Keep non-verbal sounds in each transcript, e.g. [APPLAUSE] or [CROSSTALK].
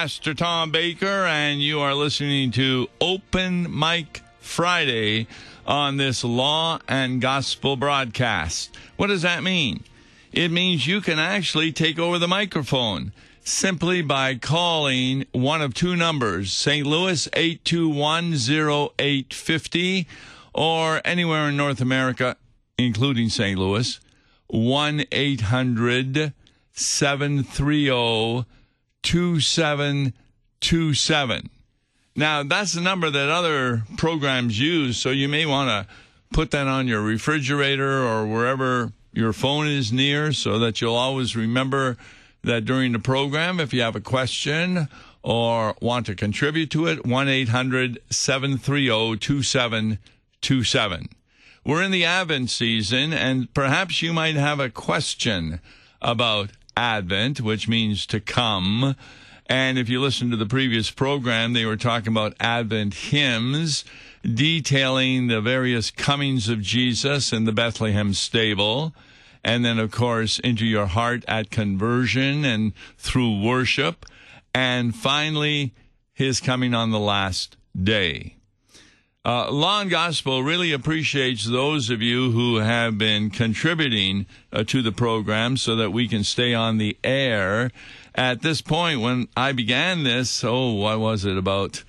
Pastor Tom Baker, and you are listening to Open Mic Friday on this Law and Gospel broadcast. What does that mean? It means you can actually take over the microphone simply by calling one of two numbers St. Louis 821 0850 or anywhere in North America, including St. Louis, 1 800 730 2727. Now, that's the number that other programs use, so you may want to put that on your refrigerator or wherever your phone is near so that you'll always remember that during the program, if you have a question or want to contribute to it, 1 800 730 2727. We're in the Advent season, and perhaps you might have a question about Advent, which means to come. And if you listen to the previous program, they were talking about Advent hymns detailing the various comings of Jesus in the Bethlehem stable. And then, of course, into your heart at conversion and through worship. And finally, his coming on the last day. Uh, Law and Gospel really appreciates those of you who have been contributing uh, to the program so that we can stay on the air. At this point, when I began this, oh, what was it, about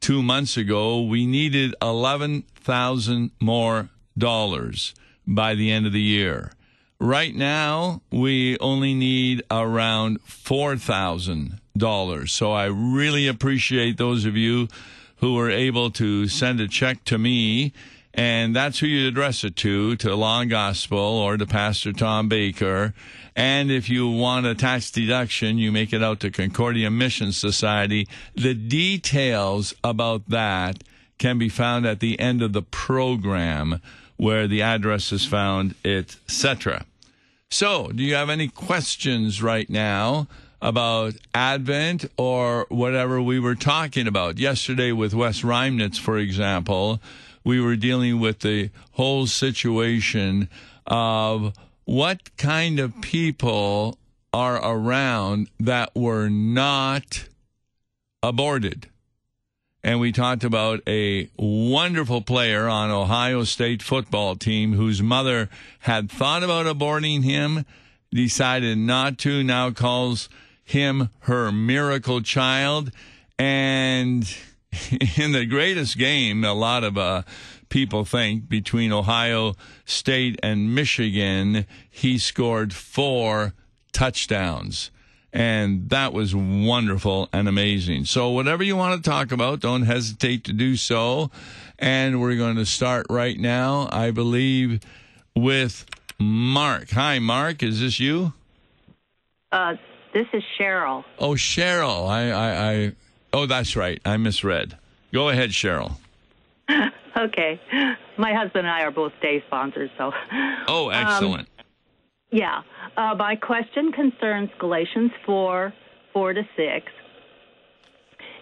two months ago, we needed 11,000 more dollars by the end of the year. Right now, we only need around $4,000. So I really appreciate those of you who were able to send a check to me. And that's who you address it to, to and Gospel or to Pastor Tom Baker. And if you want a tax deduction, you make it out to Concordia Mission Society. The details about that can be found at the end of the program where the address is found, etc. So, do you have any questions right now? About Advent or whatever we were talking about. Yesterday with Wes Reimnitz, for example, we were dealing with the whole situation of what kind of people are around that were not aborted. And we talked about a wonderful player on Ohio State football team whose mother had thought about aborting him, decided not to, now calls him her miracle child. And [LAUGHS] in the greatest game, a lot of uh, people think between Ohio State and Michigan, he scored four touchdowns. And that was wonderful and amazing. So, whatever you want to talk about, don't hesitate to do so. And we're going to start right now, I believe, with Mark. Hi, Mark. Is this you? Uh, this is Cheryl. Oh, Cheryl. I, I, I, oh, that's right. I misread. Go ahead, Cheryl. [LAUGHS] okay. My husband and I are both day sponsors, so. Oh, excellent. Um, yeah. Uh, my question concerns Galatians 4 4 to 6.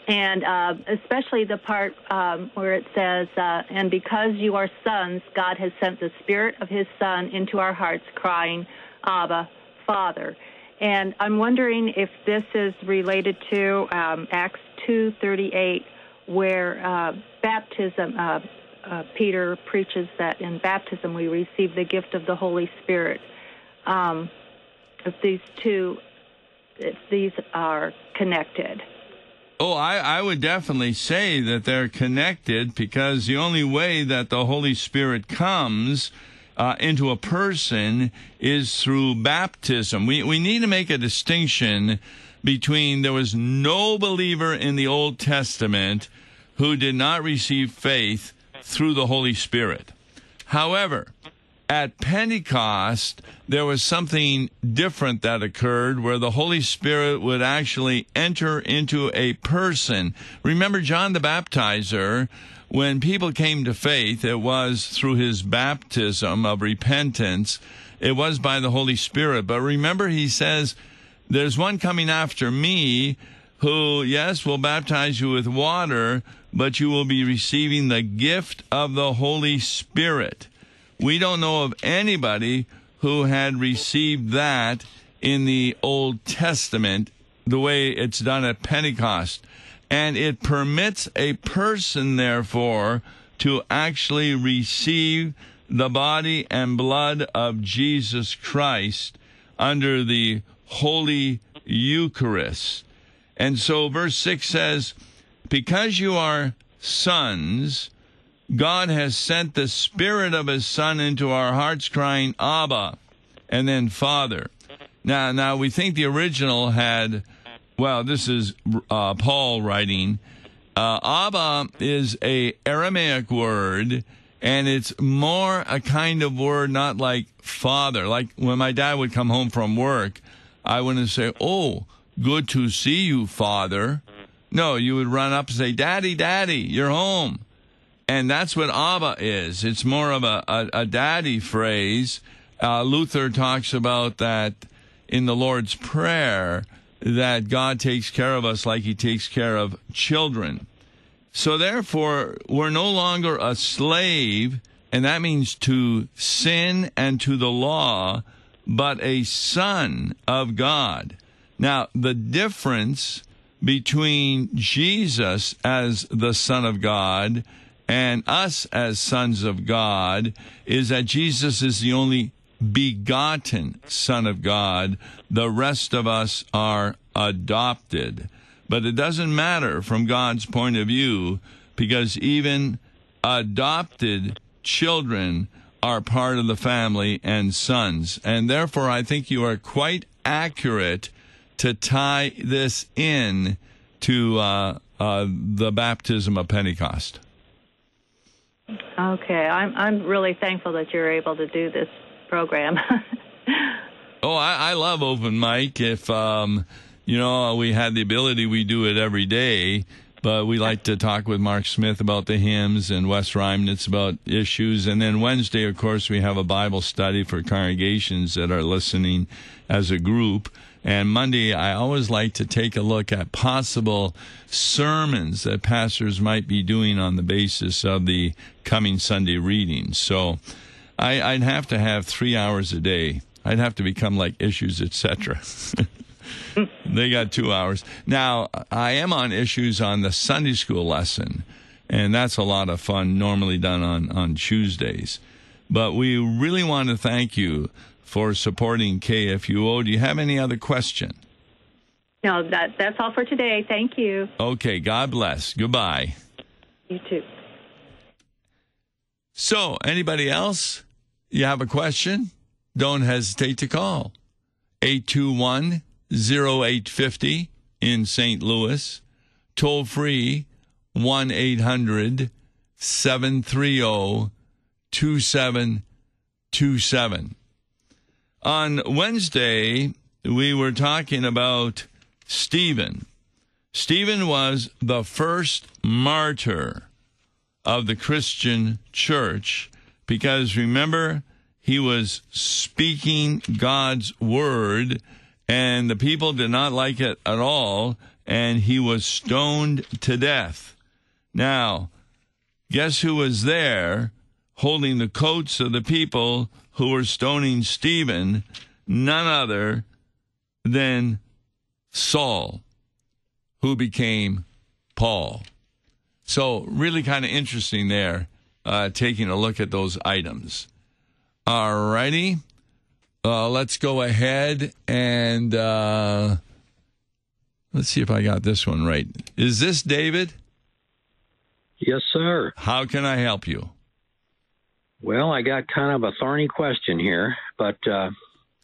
And uh, especially the part um, where it says, uh, And because you are sons, God has sent the Spirit of His Son into our hearts, crying, Abba, Father. And I'm wondering if this is related to um, Acts 2:38, where uh, baptism. Uh, uh, Peter preaches that in baptism we receive the gift of the Holy Spirit. Um, if these two, if these are connected. Oh, I, I would definitely say that they're connected because the only way that the Holy Spirit comes uh, into a person is through baptism. We, we need to make a distinction between there was no believer in the Old Testament who did not receive faith through the Holy Spirit. However, at Pentecost, there was something different that occurred where the Holy Spirit would actually enter into a person. Remember, John the Baptizer when people came to faith, it was through his baptism of repentance. It was by the Holy Spirit. But remember, he says, there's one coming after me who, yes, will baptize you with water, but you will be receiving the gift of the Holy Spirit. We don't know of anybody who had received that in the Old Testament the way it's done at Pentecost. And it permits a person, therefore, to actually receive the body and blood of Jesus Christ under the Holy Eucharist. And so verse 6 says, Because you are sons, God has sent the Spirit of His Son into our hearts, crying, Abba, and then Father. Now, now we think the original had, well, this is uh, Paul writing. Uh, Abba is a Aramaic word, and it's more a kind of word, not like father. Like when my dad would come home from work, I wouldn't say, "Oh, good to see you, father." No, you would run up and say, "Daddy, Daddy, you're home." And that's what Abba is. It's more of a, a, a daddy phrase. Uh, Luther talks about that in the Lord's Prayer that God takes care of us like he takes care of children. So therefore, we're no longer a slave, and that means to sin and to the law, but a son of God. Now, the difference between Jesus as the Son of God and us as sons of God is that Jesus is the only begotten Son of God. The rest of us are adopted. But it doesn't matter from God's point of view because even adopted children are part of the family and sons. And therefore, I think you are quite accurate to tie this in to uh, uh, the baptism of Pentecost. Okay, I'm I'm really thankful that you're able to do this program. [LAUGHS] oh, I, I love open mic. If um, you know we had the ability, we do it every day. But we like to talk with Mark Smith about the hymns and Wes Reimnitz about issues. And then Wednesday, of course, we have a Bible study for congregations that are listening as a group. And Monday, I always like to take a look at possible sermons that pastors might be doing on the basis of the coming Sunday readings. So I, would have to have three hours a day. I'd have to become like issues, etc. [LAUGHS] they got two hours. Now, I am on issues on the Sunday school lesson, and that's a lot of fun, normally done on, on Tuesdays. But we really want to thank you for supporting KFUO. Do you have any other question? No, that, that's all for today. Thank you. Okay, God bless. Goodbye. You too. So, anybody else? You have a question? Don't hesitate to call. 821 0850 in St. Louis. Toll free 1 800 730 2727. On Wednesday, we were talking about Stephen. Stephen was the first martyr of the Christian church because remember, he was speaking God's word and the people did not like it at all and he was stoned to death. Now, guess who was there holding the coats of the people who were stoning Stephen, none other than Saul, who became Paul. So, really kind of interesting there, uh, taking a look at those items. All righty. Uh, let's go ahead and uh, let's see if I got this one right. Is this David? Yes, sir. How can I help you? Well, I got kind of a thorny question here, but uh,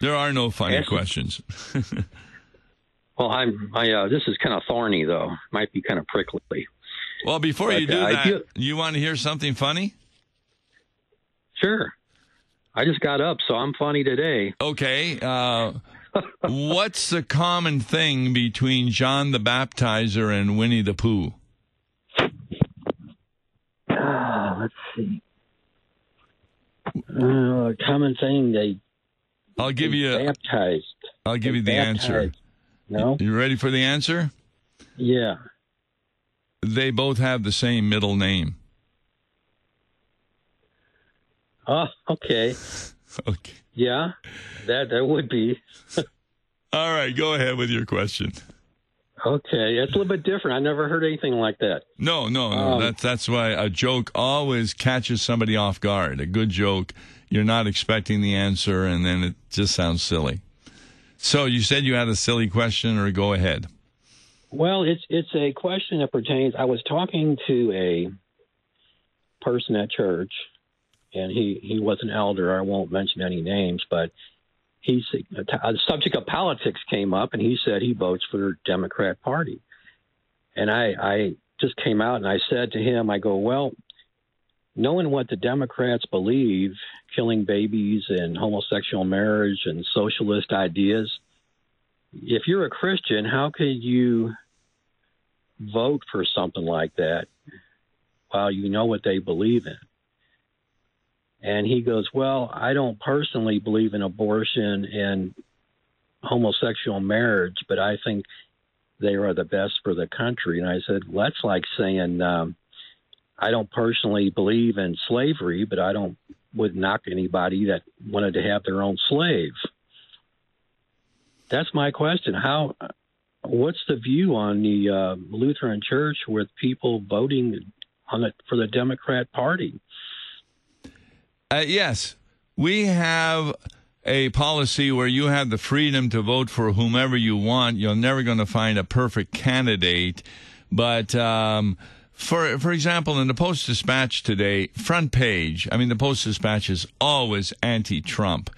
there are no funny questions. [LAUGHS] well, I'm. I uh, this is kind of thorny though. Might be kind of prickly. Well, before but, you do that, do... you want to hear something funny? Sure. I just got up, so I'm funny today. Okay. Uh, [LAUGHS] what's the common thing between John the Baptizer and Winnie the Pooh? Uh, let's see. Uh, common thing they. I'll give you a, baptized. I'll give they you the baptized. answer. No. You ready for the answer? Yeah. They both have the same middle name. Oh, okay. [LAUGHS] Okay. Yeah, that that would be. [LAUGHS] All right, go ahead with your question. Okay, it's a little bit different. I never heard anything like that. No, no, no. Um, that's that's why a joke always catches somebody off guard. A good joke, you're not expecting the answer, and then it just sounds silly. So you said you had a silly question, or go ahead. Well, it's it's a question that pertains. I was talking to a person at church, and he he was an elder. I won't mention any names, but he's a subject of politics came up, and he said he votes for the Democrat Party, and I I just came out and I said to him, I go, well, knowing what the Democrats believe, killing babies and homosexual marriage and socialist ideas. If you're a Christian, how could you vote for something like that while you know what they believe in? And he goes, Well, I don't personally believe in abortion and homosexual marriage, but I think they are the best for the country. And I said, Well, that's like saying, um, I don't personally believe in slavery, but I don't would knock anybody that wanted to have their own slave. That's my question. How what's the view on the uh, Lutheran Church with people voting on it for the Democrat Party? Uh, yes, we have a policy where you have the freedom to vote for whomever you want. You're never going to find a perfect candidate, but. Um, for for example, in the Post Dispatch today, front page. I mean, the Post Dispatch is always anti-Trump,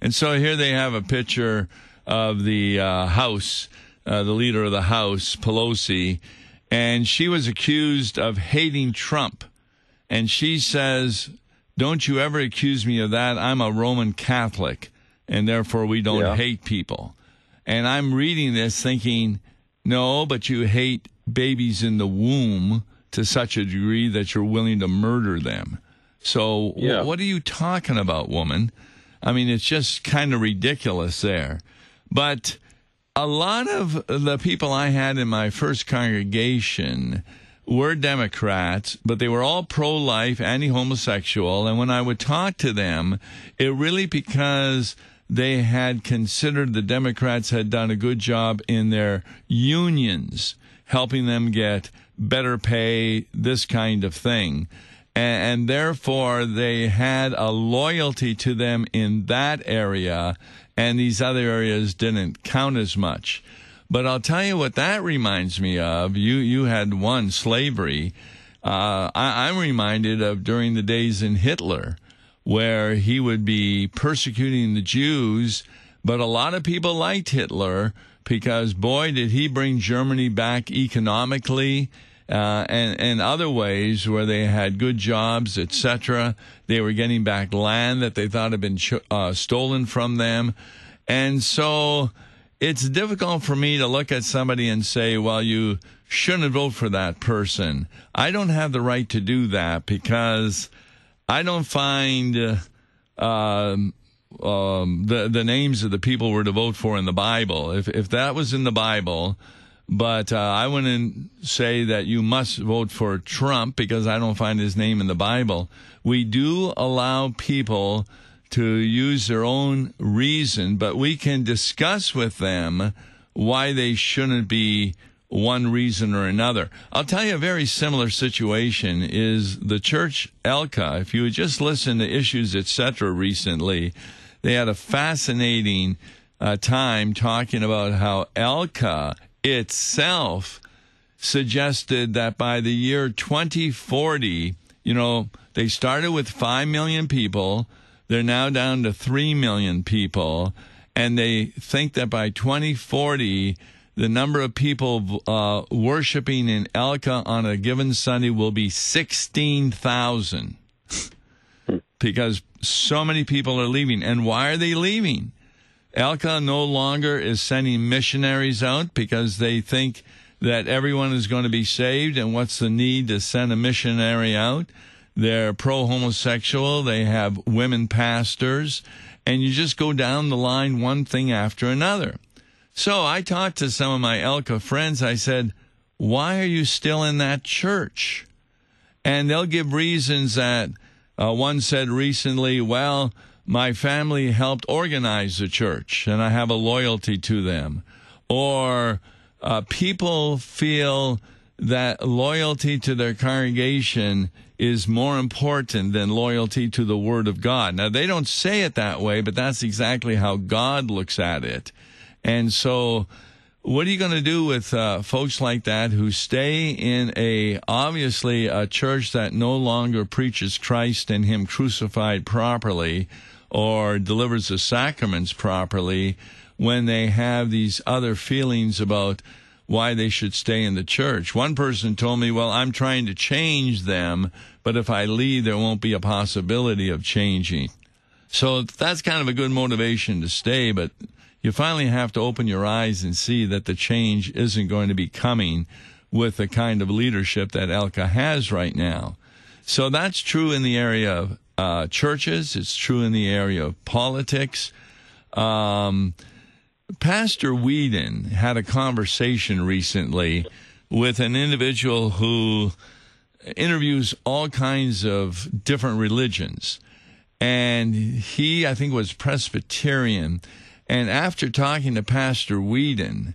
and so here they have a picture of the uh, House uh, the leader of the House, Pelosi, and she was accused of hating Trump. And she says, Don't you ever accuse me of that. I'm a Roman Catholic, and therefore we don't yeah. hate people. And I'm reading this thinking, No, but you hate babies in the womb to such a degree that you're willing to murder them. So, yeah. what are you talking about, woman? I mean, it's just kind of ridiculous there. But a lot of the people I had in my first congregation were Democrats, but they were all pro life, anti homosexual. And when I would talk to them, it really because they had considered the Democrats had done a good job in their unions, helping them get better pay, this kind of thing. And, and therefore, they had a loyalty to them in that area and these other areas didn't count as much. But I'll tell you what that reminds me of. You you had one slavery. Uh, I, I'm reminded of during the days in Hitler, where he would be persecuting the Jews, but a lot of people liked Hitler because boy did he bring Germany back economically uh, and and other ways where they had good jobs, etc. They were getting back land that they thought had been uh, stolen from them, and so it's difficult for me to look at somebody and say, "Well, you shouldn't vote for that person." I don't have the right to do that because I don't find. Uh, um, um, the the names of the people we're to vote for in the Bible. If if that was in the Bible, but uh, I wouldn't say that you must vote for Trump because I don't find his name in the Bible. We do allow people to use their own reason, but we can discuss with them why they shouldn't be one reason or another. I'll tell you a very similar situation is the church ELCA. If you would just listen to issues, etc., recently, they had a fascinating uh, time talking about how ELCA itself suggested that by the year 2040, you know, they started with 5 million people. They're now down to 3 million people. And they think that by 2040, the number of people uh, worshiping in ELCA on a given Sunday will be 16,000 because so many people are leaving. And why are they leaving? ELCA no longer is sending missionaries out because they think that everyone is going to be saved. And what's the need to send a missionary out? They're pro homosexual, they have women pastors, and you just go down the line one thing after another. So I talked to some of my ELCA friends. I said, Why are you still in that church? And they'll give reasons that uh, one said recently, Well, my family helped organize the church and I have a loyalty to them. Or uh, people feel that loyalty to their congregation is more important than loyalty to the Word of God. Now, they don't say it that way, but that's exactly how God looks at it. And so, what are you going to do with uh, folks like that who stay in a obviously a church that no longer preaches Christ and Him crucified properly or delivers the sacraments properly when they have these other feelings about why they should stay in the church? One person told me, Well, I'm trying to change them but if I leave, there won't be a possibility of changing. So that's kind of a good motivation to stay, but you finally have to open your eyes and see that the change isn't going to be coming with the kind of leadership that ELCA has right now. So that's true in the area of uh, churches. It's true in the area of politics. Um, Pastor Whedon had a conversation recently with an individual who interviews all kinds of different religions. And he, I think, was Presbyterian. And after talking to Pastor Whedon,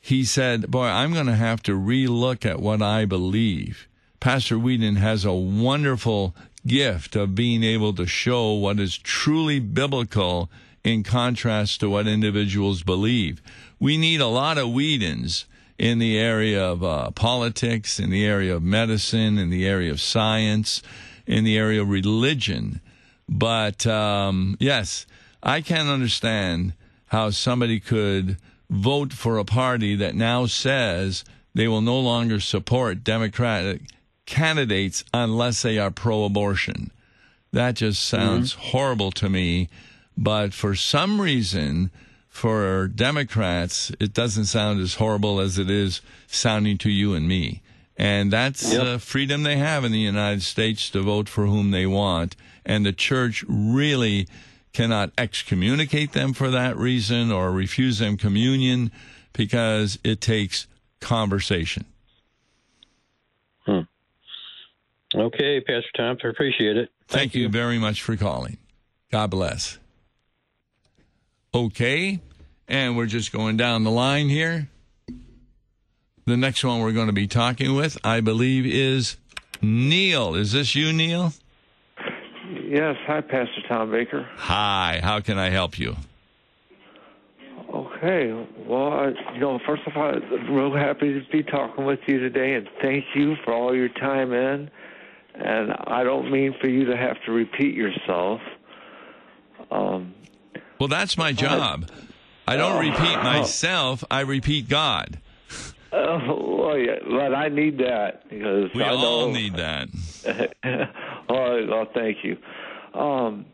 he said, Boy, I'm going to have to relook at what I believe. Pastor Whedon has a wonderful gift of being able to show what is truly biblical in contrast to what individuals believe. We need a lot of Whedons in the area of uh, politics, in the area of medicine, in the area of science, in the area of religion. But um, yes, I can't understand how somebody could vote for a party that now says they will no longer support Democratic candidates unless they are pro abortion. That just sounds mm-hmm. horrible to me. But for some reason, for Democrats, it doesn't sound as horrible as it is sounding to you and me. And that's yep. the freedom they have in the United States to vote for whom they want. And the church really cannot excommunicate them for that reason or refuse them communion because it takes conversation. Okay, Pastor Tom, I appreciate it. Thank, Thank you. you very much for calling. God bless. Okay. And we're just going down the line here. The next one we're going to be talking with, I believe, is Neil. Is this you, Neil? Yes. Hi, Pastor Tom Baker. Hi. How can I help you? Okay. Well, I, you know, first of all, I'm real happy to be talking with you today, and thank you for all your time in. And I don't mean for you to have to repeat yourself. Um, well, that's my job. I don't oh. repeat myself. I repeat God. [LAUGHS] Oh, well, yeah, but I need that because we I all know. need that. [LAUGHS] oh, well, thank you. Um,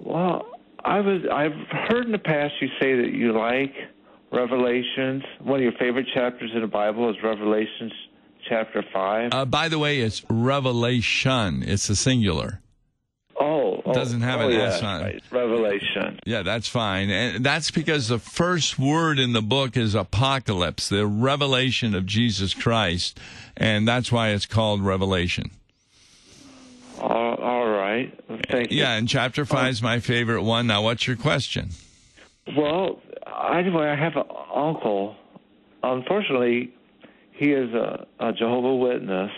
well, I was I've heard in the past you say that you like Revelations. One of your favorite chapters in the Bible is Revelations chapter five. Uh, by the way, it's Revelation. It's a singular. Oh, oh, doesn't have oh, an yeah, S on it. Right. Revelation. Yeah, that's fine. And that's because the first word in the book is apocalypse, the revelation of Jesus Christ. And that's why it's called Revelation. all right. Thank you. Yeah, and chapter 5 is my favorite one. Now, what's your question? Well, anyway, I have an uncle. Unfortunately, he is a, a Jehovah Witness,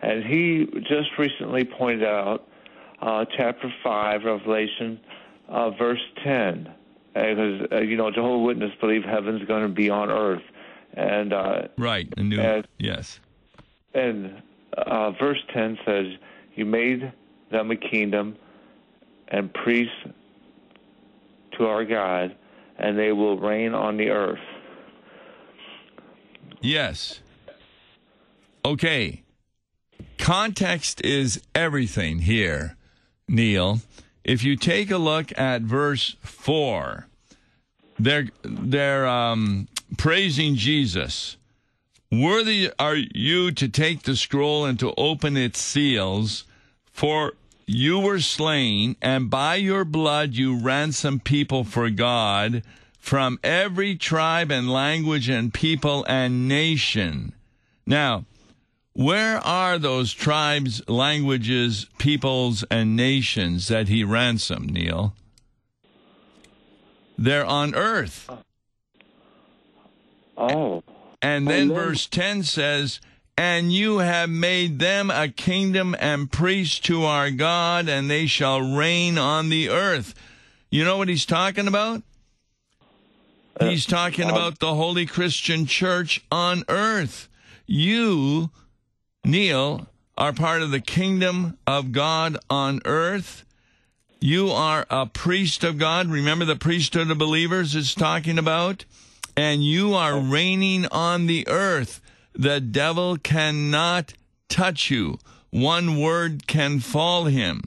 and he just recently pointed out uh, chapter 5, Revelation, uh, verse 10. Because, uh, you know, Jehovah Witness believe heaven's going to be on earth. and uh, Right, new, and, yes. And uh, verse 10 says, You made them a kingdom and priests to our God, and they will reign on the earth. Yes. Okay. Context is everything here. Neil, if you take a look at verse 4, they're, they're um, praising Jesus. Worthy are you to take the scroll and to open its seals, for you were slain, and by your blood you ransomed people for God from every tribe and language and people and nation. Now, where are those tribes, languages, peoples, and nations that he ransomed, Neil? They're on earth. Oh. And then verse 10 says, And you have made them a kingdom and priests to our God, and they shall reign on the earth. You know what he's talking about? Uh, he's talking uh, about the Holy Christian Church on earth. You, Neil, are part of the kingdom of God on earth. You are a priest of God. Remember the priesthood of believers is talking about? And you are reigning on the earth. The devil cannot touch you. One word can fall him.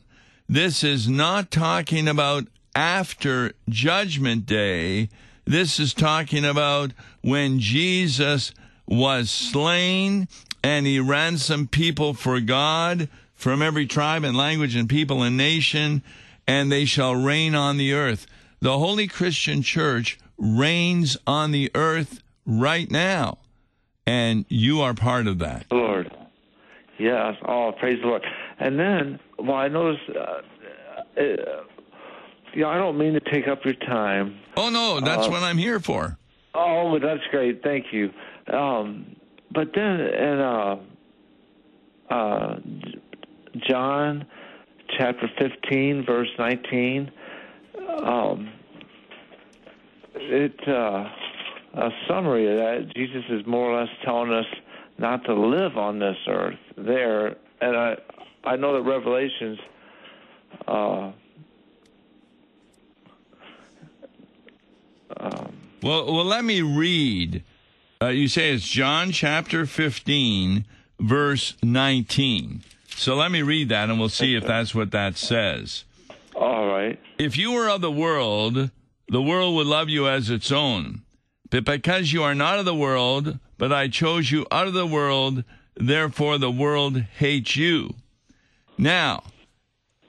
This is not talking about after judgment day. This is talking about when Jesus was slain and he ransomed people for God from every tribe and language and people and nation, and they shall reign on the earth. The Holy Christian Church reigns on the earth right now, and you are part of that. Lord. Yes. Oh, praise the Lord. And then, well, I noticed, uh, uh, you know, I don't mean to take up your time. Oh, no, that's uh, what I'm here for. Oh, that's great. Thank you. Um, but then in uh, uh, John chapter 15, verse 19, um, it uh, a summary of that. Jesus is more or less telling us not to live on this earth there, and I I know that Revelations. Uh, um, well, well, let me read uh, you say it's John chapter 15, verse 19. So let me read that and we'll see if that's what that says. All right. If you were of the world, the world would love you as its own. But because you are not of the world, but I chose you out of the world, therefore the world hates you. Now,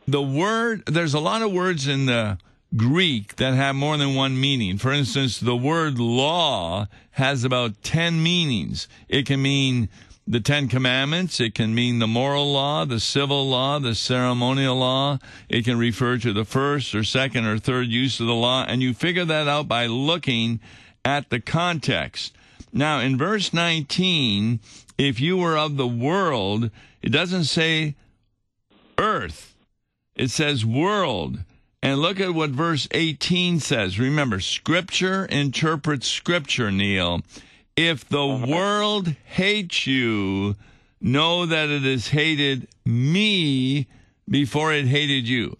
the word, there's a lot of words in the Greek that have more than one meaning. For instance, the word law has about 10 meanings. It can mean the Ten Commandments. It can mean the moral law, the civil law, the ceremonial law. It can refer to the first or second or third use of the law. And you figure that out by looking at the context. Now, in verse 19, if you were of the world, it doesn't say earth. It says world. And look at what verse 18 says. Remember, Scripture interprets Scripture, Neil. If the uh-huh. world hates you, know that it has hated me before it hated you.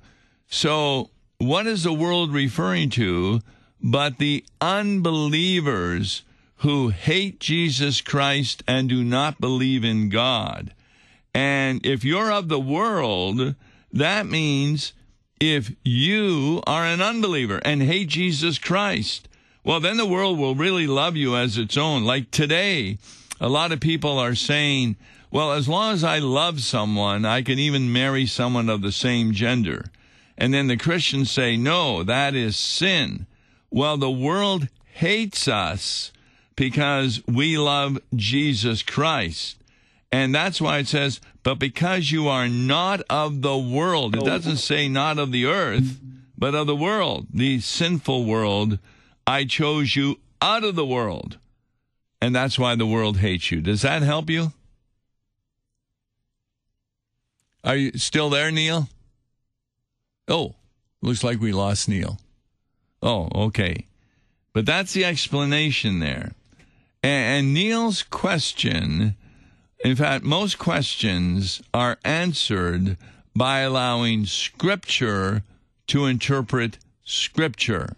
So, what is the world referring to but the unbelievers who hate Jesus Christ and do not believe in God? And if you're of the world, that means if you are an unbeliever and hate Jesus Christ, well, then the world will really love you as its own. Like today, a lot of people are saying, well, as long as I love someone, I can even marry someone of the same gender. And then the Christians say, no, that is sin. Well, the world hates us because we love Jesus Christ. And that's why it says, but because you are not of the world, it oh. doesn't say not of the earth, but of the world, the sinful world, I chose you out of the world. And that's why the world hates you. Does that help you? Are you still there, Neil? Oh, looks like we lost Neil. Oh, okay. But that's the explanation there. And, Neil's question in fact, most questions are answered by allowing Scripture to interpret Scripture.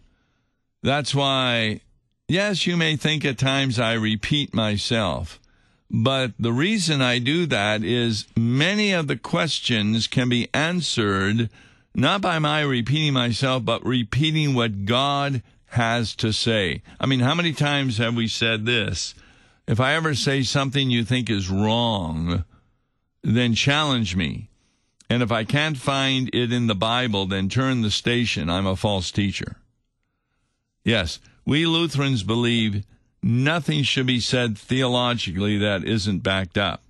That's why, yes, you may think at times I repeat myself, but the reason I do that is many of the questions can be answered not by my repeating myself, but repeating what God has to say. I mean, how many times have we said this? If I ever say something you think is wrong, then challenge me. And if I can't find it in the Bible, then turn the station. I'm a false teacher. Yes, we Lutherans believe nothing should be said theologically that isn't backed up.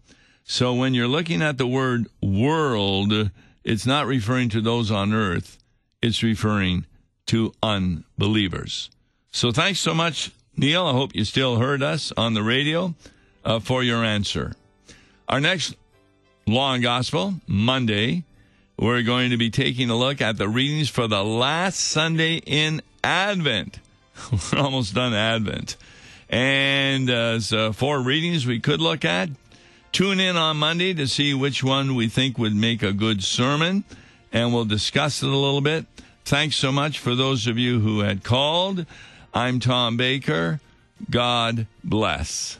So when you're looking at the word world, it's not referring to those on earth, it's referring to unbelievers. So thanks so much, Neil, I hope you still heard us on the radio uh, for your answer. Our next Law and Gospel, Monday, we're going to be taking a look at the readings for the last Sunday in Advent. [LAUGHS] we're almost done Advent. And uh, so four readings we could look at. Tune in on Monday to see which one we think would make a good sermon, and we'll discuss it a little bit. Thanks so much for those of you who had called. I'm Tom Baker. God bless.